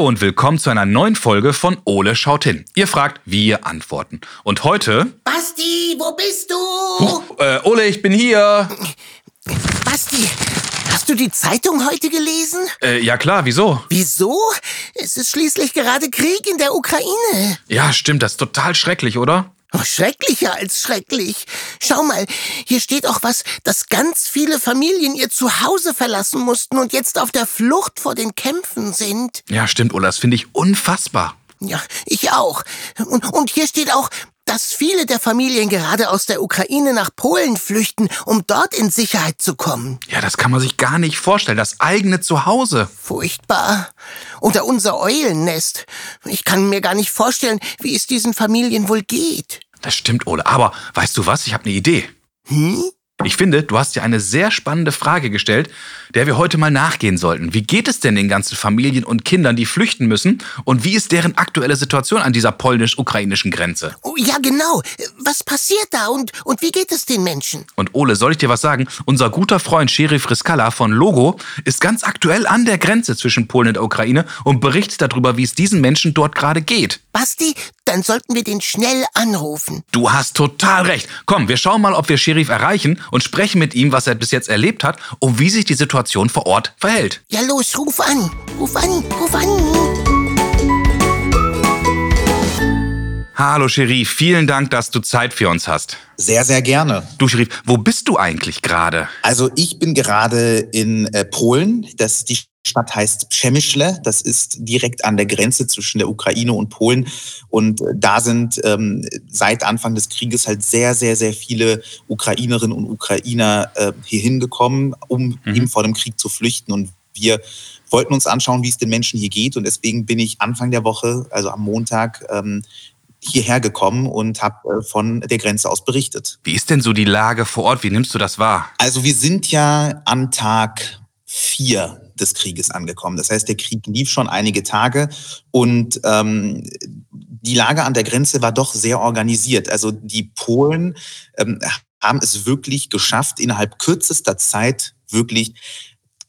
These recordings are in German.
Hallo und willkommen zu einer neuen Folge von Ole schaut hin. Ihr fragt, wir antworten. Und heute... Basti, wo bist du? Huch, äh, Ole, ich bin hier. Basti, hast du die Zeitung heute gelesen? Äh, ja klar, wieso? Wieso? Es ist schließlich gerade Krieg in der Ukraine. Ja, stimmt, das ist total schrecklich, oder? Oh, schrecklicher als schrecklich. Schau mal, hier steht auch was, dass ganz viele Familien ihr Zuhause verlassen mussten und jetzt auf der Flucht vor den Kämpfen sind. Ja, stimmt, Ole, das finde ich unfassbar. Ja, ich auch. Und, und hier steht auch, dass viele der Familien gerade aus der Ukraine nach Polen flüchten, um dort in Sicherheit zu kommen. Ja, das kann man sich gar nicht vorstellen. Das eigene Zuhause. Furchtbar. Oder unser Eulennest. Ich kann mir gar nicht vorstellen, wie es diesen Familien wohl geht. Das stimmt, Ole. Aber weißt du was? Ich habe eine Idee. Hm? Ich finde, du hast dir eine sehr spannende Frage gestellt, der wir heute mal nachgehen sollten. Wie geht es denn den ganzen Familien und Kindern, die flüchten müssen? Und wie ist deren aktuelle Situation an dieser polnisch-ukrainischen Grenze? Oh, ja, genau. Was passiert da und, und wie geht es den Menschen? Und Ole, soll ich dir was sagen? Unser guter Freund Sheriff Riskala von Logo ist ganz aktuell an der Grenze zwischen Polen und der Ukraine und berichtet darüber, wie es diesen Menschen dort gerade geht. Basti, dann sollten wir den schnell anrufen. Du hast total recht. Komm, wir schauen mal, ob wir Sheriff erreichen und sprechen mit ihm, was er bis jetzt erlebt hat und wie sich die Situation vor Ort verhält. Ja, los, ruf an. Ruf an, ruf an. Hallo Sheriff, vielen Dank, dass du Zeit für uns hast. Sehr, sehr gerne. Du Sheriff, wo bist du eigentlich gerade? Also ich bin gerade in äh, Polen. Das, die Stadt heißt Przemyśle. Das ist direkt an der Grenze zwischen der Ukraine und Polen. Und äh, da sind ähm, seit Anfang des Krieges halt sehr, sehr, sehr viele Ukrainerinnen und Ukrainer äh, hier hingekommen, um mhm. eben vor dem Krieg zu flüchten. Und wir wollten uns anschauen, wie es den Menschen hier geht. Und deswegen bin ich Anfang der Woche, also am Montag, ähm, hierher gekommen und habe äh, von der Grenze aus berichtet. Wie ist denn so die Lage vor Ort? Wie nimmst du das wahr? Also wir sind ja am Tag vier des Krieges angekommen. Das heißt, der Krieg lief schon einige Tage und ähm, die Lage an der Grenze war doch sehr organisiert. Also die Polen ähm, haben es wirklich geschafft, innerhalb kürzester Zeit wirklich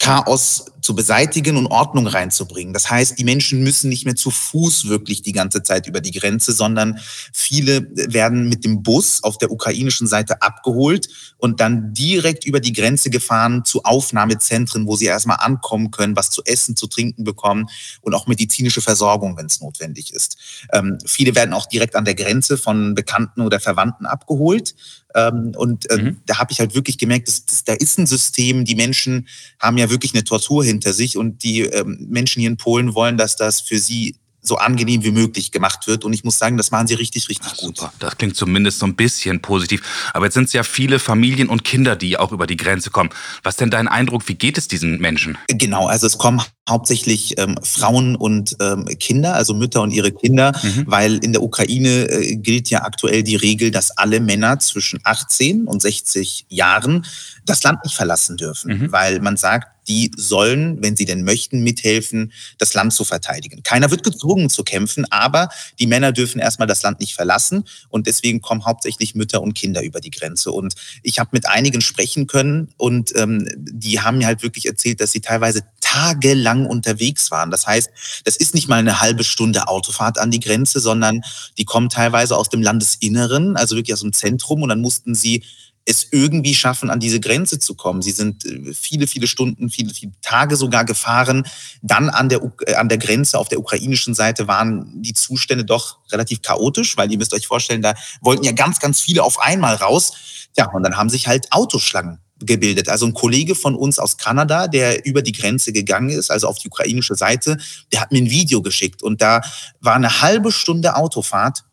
Chaos zu beseitigen und Ordnung reinzubringen. Das heißt, die Menschen müssen nicht mehr zu Fuß wirklich die ganze Zeit über die Grenze, sondern viele werden mit dem Bus auf der ukrainischen Seite abgeholt und dann direkt über die Grenze gefahren zu Aufnahmezentren, wo sie erstmal ankommen können, was zu essen, zu trinken bekommen und auch medizinische Versorgung, wenn es notwendig ist. Ähm, viele werden auch direkt an der Grenze von Bekannten oder Verwandten abgeholt. Ähm, und äh, mhm. da habe ich halt wirklich gemerkt, dass, dass, da ist ein System, die Menschen haben ja wirklich eine Tortur hinter sich und die ähm, Menschen hier in Polen wollen, dass das für sie so angenehm wie möglich gemacht wird. Und ich muss sagen, das machen sie richtig, richtig Ach, gut. Super. Das klingt zumindest so ein bisschen positiv. Aber jetzt sind es ja viele Familien und Kinder, die auch über die Grenze kommen. Was ist denn dein Eindruck? Wie geht es diesen Menschen? Genau, also es kommen hauptsächlich ähm, Frauen und ähm, Kinder, also Mütter und ihre Kinder, mhm. weil in der Ukraine äh, gilt ja aktuell die Regel, dass alle Männer zwischen 18 und 60 Jahren das Land nicht verlassen dürfen, mhm. weil man sagt, die sollen, wenn sie denn möchten, mithelfen, das Land zu verteidigen. Keiner wird gezwungen zu kämpfen, aber die Männer dürfen erstmal das Land nicht verlassen und deswegen kommen hauptsächlich Mütter und Kinder über die Grenze. Und ich habe mit einigen sprechen können und ähm, die haben mir halt wirklich erzählt, dass sie teilweise tagelang unterwegs waren. Das heißt, das ist nicht mal eine halbe Stunde Autofahrt an die Grenze, sondern die kommen teilweise aus dem Landesinneren, also wirklich aus dem Zentrum und dann mussten sie es irgendwie schaffen, an diese Grenze zu kommen. Sie sind äh, viele, viele Stunden, viele, viele Tage sogar gefahren. Dann an der, äh, an der Grenze auf der ukrainischen Seite waren die Zustände doch relativ chaotisch, weil ihr müsst euch vorstellen, da wollten ja ganz, ganz viele auf einmal raus. Ja, und dann haben sich halt Autoschlangen gebildet. Also ein Kollege von uns aus Kanada, der über die Grenze gegangen ist, also auf die ukrainische Seite, der hat mir ein Video geschickt und da war eine halbe Stunde Autofahrt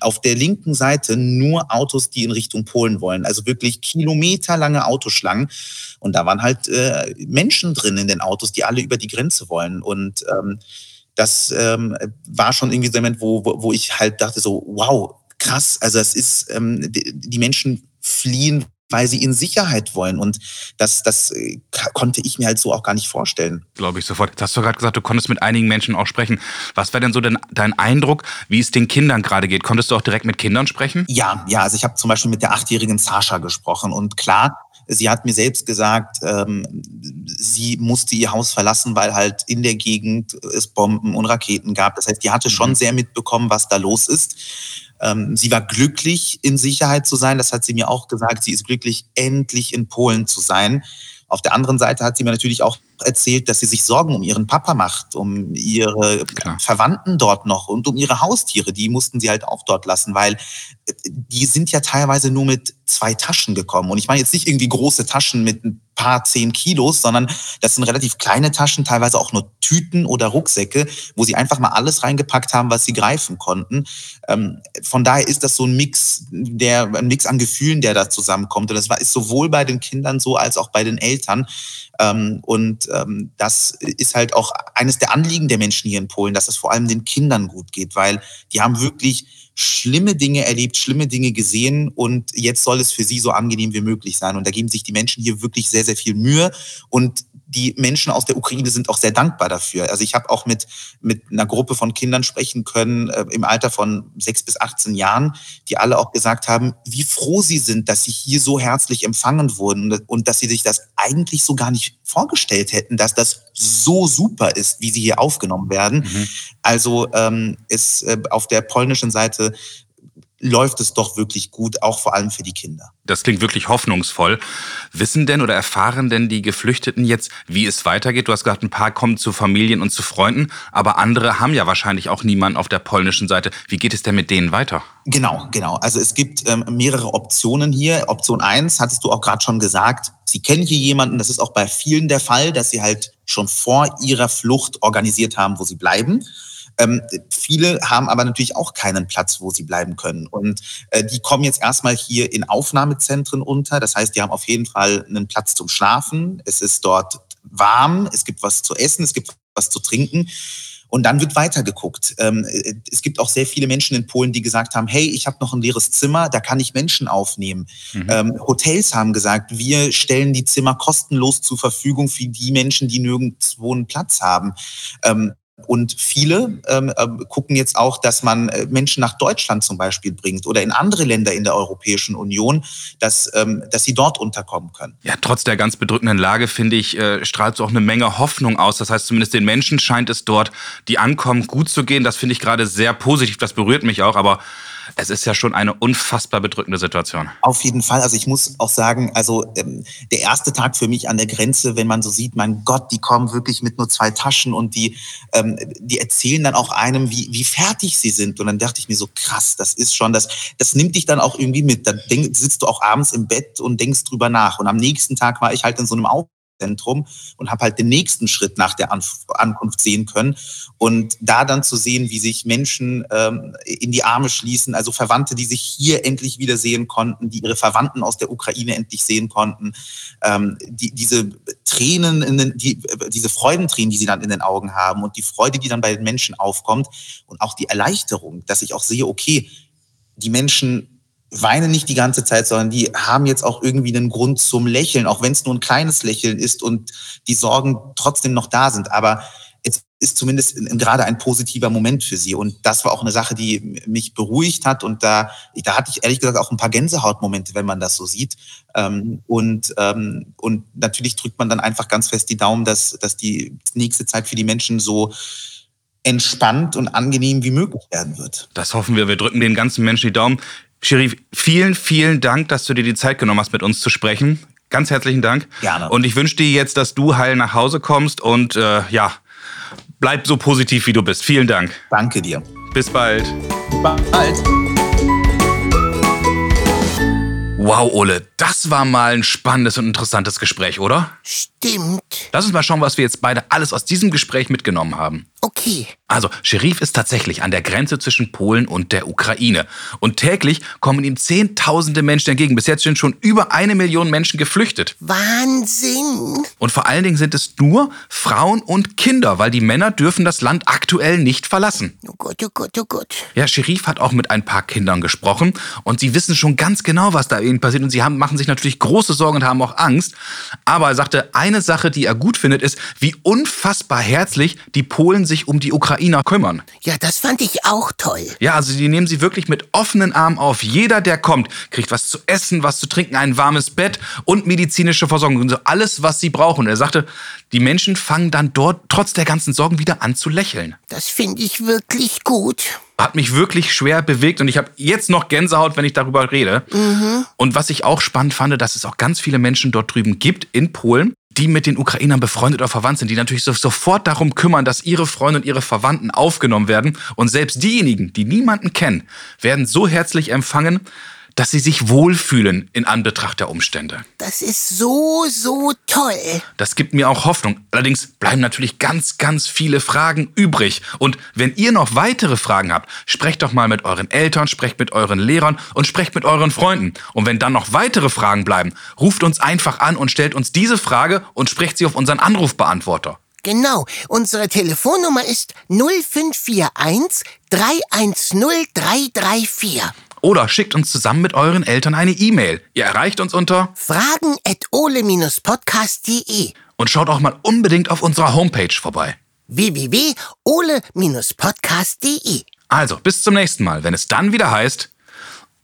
auf der linken Seite nur Autos, die in Richtung Polen wollen. Also wirklich kilometerlange Autoschlangen. Und da waren halt äh, Menschen drin in den Autos, die alle über die Grenze wollen. Und ähm, das ähm, war schon irgendwie der Moment, wo, wo, wo ich halt dachte so, wow, krass. Also es ist, ähm, die, die Menschen fliehen weil sie in Sicherheit wollen. Und das, das äh, konnte ich mir halt so auch gar nicht vorstellen. Glaube ich sofort. Jetzt hast du gerade gesagt, du konntest mit einigen Menschen auch sprechen. Was wäre denn so denn dein Eindruck, wie es den Kindern gerade geht? Konntest du auch direkt mit Kindern sprechen? Ja, ja. Also ich habe zum Beispiel mit der achtjährigen Sascha gesprochen. Und klar, Sie hat mir selbst gesagt, ähm, sie musste ihr Haus verlassen, weil halt in der Gegend es Bomben und Raketen gab. Das heißt, die hatte schon mhm. sehr mitbekommen, was da los ist. Ähm, sie war glücklich, in Sicherheit zu sein. Das hat sie mir auch gesagt. Sie ist glücklich, endlich in Polen zu sein. Auf der anderen Seite hat sie mir natürlich auch erzählt, dass sie sich Sorgen um ihren Papa macht, um ihre Klar. Verwandten dort noch und um ihre Haustiere. Die mussten sie halt auch dort lassen, weil die sind ja teilweise nur mit zwei Taschen gekommen. Und ich meine jetzt nicht irgendwie große Taschen mit ein paar zehn Kilos, sondern das sind relativ kleine Taschen, teilweise auch nur Tüten oder Rucksäcke, wo sie einfach mal alles reingepackt haben, was sie greifen konnten. Ähm, von daher ist das so ein Mix, der, ein Mix an Gefühlen, der da zusammenkommt. Und das ist sowohl bei den Kindern so als auch bei den Eltern. Ähm, und ähm, das ist halt auch eines der Anliegen der Menschen hier in Polen, dass es vor allem den Kindern gut geht, weil die haben wirklich schlimme Dinge erlebt, schlimme Dinge gesehen und jetzt soll es für sie so angenehm wie möglich sein. Und da geben sich die Menschen hier wirklich sehr, sehr viel Mühe und die Menschen aus der Ukraine sind auch sehr dankbar dafür. Also ich habe auch mit, mit einer Gruppe von Kindern sprechen können äh, im Alter von sechs bis 18 Jahren, die alle auch gesagt haben, wie froh sie sind, dass sie hier so herzlich empfangen wurden und, dass sie sich das eigentlich so gar nicht vorgestellt hätten, dass das so super ist, wie sie hier aufgenommen werden. Mhm. Also ähm, ist äh, auf der polnischen Seite läuft es doch wirklich gut, auch vor allem für die Kinder. Das klingt wirklich hoffnungsvoll. Wissen denn oder erfahren denn die Geflüchteten jetzt, wie es weitergeht? Du hast gesagt, ein paar kommen zu Familien und zu Freunden, aber andere haben ja wahrscheinlich auch niemanden auf der polnischen Seite. Wie geht es denn mit denen weiter? Genau, genau. Also es gibt ähm, mehrere Optionen hier. Option eins hattest du auch gerade schon gesagt. Sie kennen hier jemanden, das ist auch bei vielen der Fall, dass sie halt schon vor ihrer Flucht organisiert haben, wo sie bleiben. Ähm, viele haben aber natürlich auch keinen Platz, wo sie bleiben können. Und äh, die kommen jetzt erstmal hier in Aufnahmezentren unter. Das heißt, die haben auf jeden Fall einen Platz zum Schlafen. Es ist dort warm, es gibt was zu essen, es gibt was zu trinken. Und dann wird weitergeguckt. Ähm, es gibt auch sehr viele Menschen in Polen, die gesagt haben, hey, ich habe noch ein leeres Zimmer, da kann ich Menschen aufnehmen. Mhm. Ähm, Hotels haben gesagt, wir stellen die Zimmer kostenlos zur Verfügung für die Menschen, die nirgendwo einen Platz haben. Ähm, und viele ähm, äh, gucken jetzt auch, dass man äh, Menschen nach Deutschland zum Beispiel bringt oder in andere Länder in der Europäischen Union, dass, ähm, dass sie dort unterkommen können. Ja, trotz der ganz bedrückenden Lage, finde ich, äh, strahlt es auch eine Menge Hoffnung aus. Das heißt, zumindest den Menschen scheint es dort, die ankommen, gut zu gehen. Das finde ich gerade sehr positiv. Das berührt mich auch. Aber es ist ja schon eine unfassbar bedrückende Situation. Auf jeden Fall. Also ich muss auch sagen, also ähm, der erste Tag für mich an der Grenze, wenn man so sieht, mein Gott, die kommen wirklich mit nur zwei Taschen und die, ähm, die erzählen dann auch einem, wie, wie fertig sie sind. Und dann dachte ich mir so, krass, das ist schon, das, das nimmt dich dann auch irgendwie mit. Dann denk, sitzt du auch abends im Bett und denkst drüber nach. Und am nächsten Tag war ich halt in so einem Auf Zentrum und habe halt den nächsten Schritt nach der Ankunft sehen können. Und da dann zu sehen, wie sich Menschen ähm, in die Arme schließen, also Verwandte, die sich hier endlich wieder sehen konnten, die ihre Verwandten aus der Ukraine endlich sehen konnten, ähm, die, diese Tränen, in den, die, diese Freudentränen, die sie dann in den Augen haben und die Freude, die dann bei den Menschen aufkommt und auch die Erleichterung, dass ich auch sehe, okay, die Menschen weinen nicht die ganze Zeit, sondern die haben jetzt auch irgendwie einen Grund zum Lächeln, auch wenn es nur ein kleines Lächeln ist und die Sorgen trotzdem noch da sind. Aber es ist zumindest gerade ein positiver Moment für sie. Und das war auch eine Sache, die mich beruhigt hat. Und da, da hatte ich ehrlich gesagt auch ein paar Gänsehautmomente, wenn man das so sieht. Ähm, und, ähm, und natürlich drückt man dann einfach ganz fest die Daumen, dass, dass die nächste Zeit für die Menschen so entspannt und angenehm wie möglich werden wird. Das hoffen wir. Wir drücken den ganzen Menschen die Daumen. Sherif, vielen, vielen Dank, dass du dir die Zeit genommen hast, mit uns zu sprechen. Ganz herzlichen Dank. Gerne. Und ich wünsche dir jetzt, dass du heil nach Hause kommst und äh, ja, bleib so positiv, wie du bist. Vielen Dank. Danke dir. Bis bald. Bis bald. Wow, Ole, das war mal ein spannendes und interessantes Gespräch, oder? Stimmt. Lass uns mal schauen, was wir jetzt beide alles aus diesem Gespräch mitgenommen haben. Okay. Also, Scherif ist tatsächlich an der Grenze zwischen Polen und der Ukraine. Und täglich kommen ihm Zehntausende Menschen entgegen. Bis jetzt sind schon über eine Million Menschen geflüchtet. Wahnsinn. Und vor allen Dingen sind es nur Frauen und Kinder, weil die Männer dürfen das Land aktuell nicht verlassen. Oh Gott, oh Gott, oh Gott. Ja, Scherif hat auch mit ein paar Kindern gesprochen und sie wissen schon ganz genau, was da ihnen passiert. Und sie haben, machen sich natürlich große Sorgen und haben auch Angst. Aber er sagte, ein eine Sache, die er gut findet, ist, wie unfassbar herzlich die Polen sich um die Ukrainer kümmern. Ja, das fand ich auch toll. Ja, also die nehmen sie wirklich mit offenen Armen auf. Jeder, der kommt, kriegt was zu essen, was zu trinken, ein warmes Bett und medizinische Versorgung. Also alles, was sie brauchen. Und er sagte, die Menschen fangen dann dort trotz der ganzen Sorgen wieder an zu lächeln. Das finde ich wirklich gut. Hat mich wirklich schwer bewegt und ich habe jetzt noch Gänsehaut, wenn ich darüber rede. Mhm. Und was ich auch spannend fand, dass es auch ganz viele Menschen dort drüben gibt in Polen, die mit den Ukrainern befreundet oder verwandt sind, die natürlich so, sofort darum kümmern, dass ihre Freunde und ihre Verwandten aufgenommen werden. Und selbst diejenigen, die niemanden kennen, werden so herzlich empfangen, dass sie sich wohlfühlen in Anbetracht der Umstände. Das ist so, so toll. Das gibt mir auch Hoffnung. Allerdings bleiben natürlich ganz, ganz viele Fragen übrig. Und wenn ihr noch weitere Fragen habt, sprecht doch mal mit euren Eltern, sprecht mit euren Lehrern und sprecht mit euren Freunden. Und wenn dann noch weitere Fragen bleiben, ruft uns einfach an und stellt uns diese Frage und sprecht sie auf unseren Anrufbeantworter. Genau, unsere Telefonnummer ist 0541 310 334. Oder schickt uns zusammen mit euren Eltern eine E-Mail. Ihr erreicht uns unter Fragen at ole-podcast.de und schaut auch mal unbedingt auf unserer Homepage vorbei. www.ole-podcast.de Also, bis zum nächsten Mal, wenn es dann wieder heißt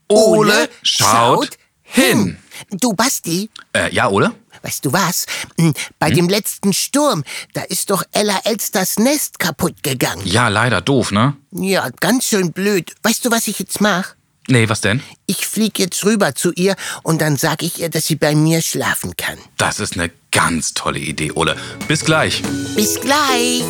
Ole schaut hin. Du Basti, Äh, ja, Ole? weißt du was? Hm, Bei dem letzten Sturm, da ist doch Ella Elsters Nest kaputt gegangen. Ja, leider doof, ne? Ja, ganz schön blöd. Weißt du, was ich jetzt mache? Nee, was denn? Ich flieg jetzt rüber zu ihr und dann sag ich ihr, dass sie bei mir schlafen kann. Das ist eine ganz tolle Idee, Ole. Bis gleich. Bis gleich.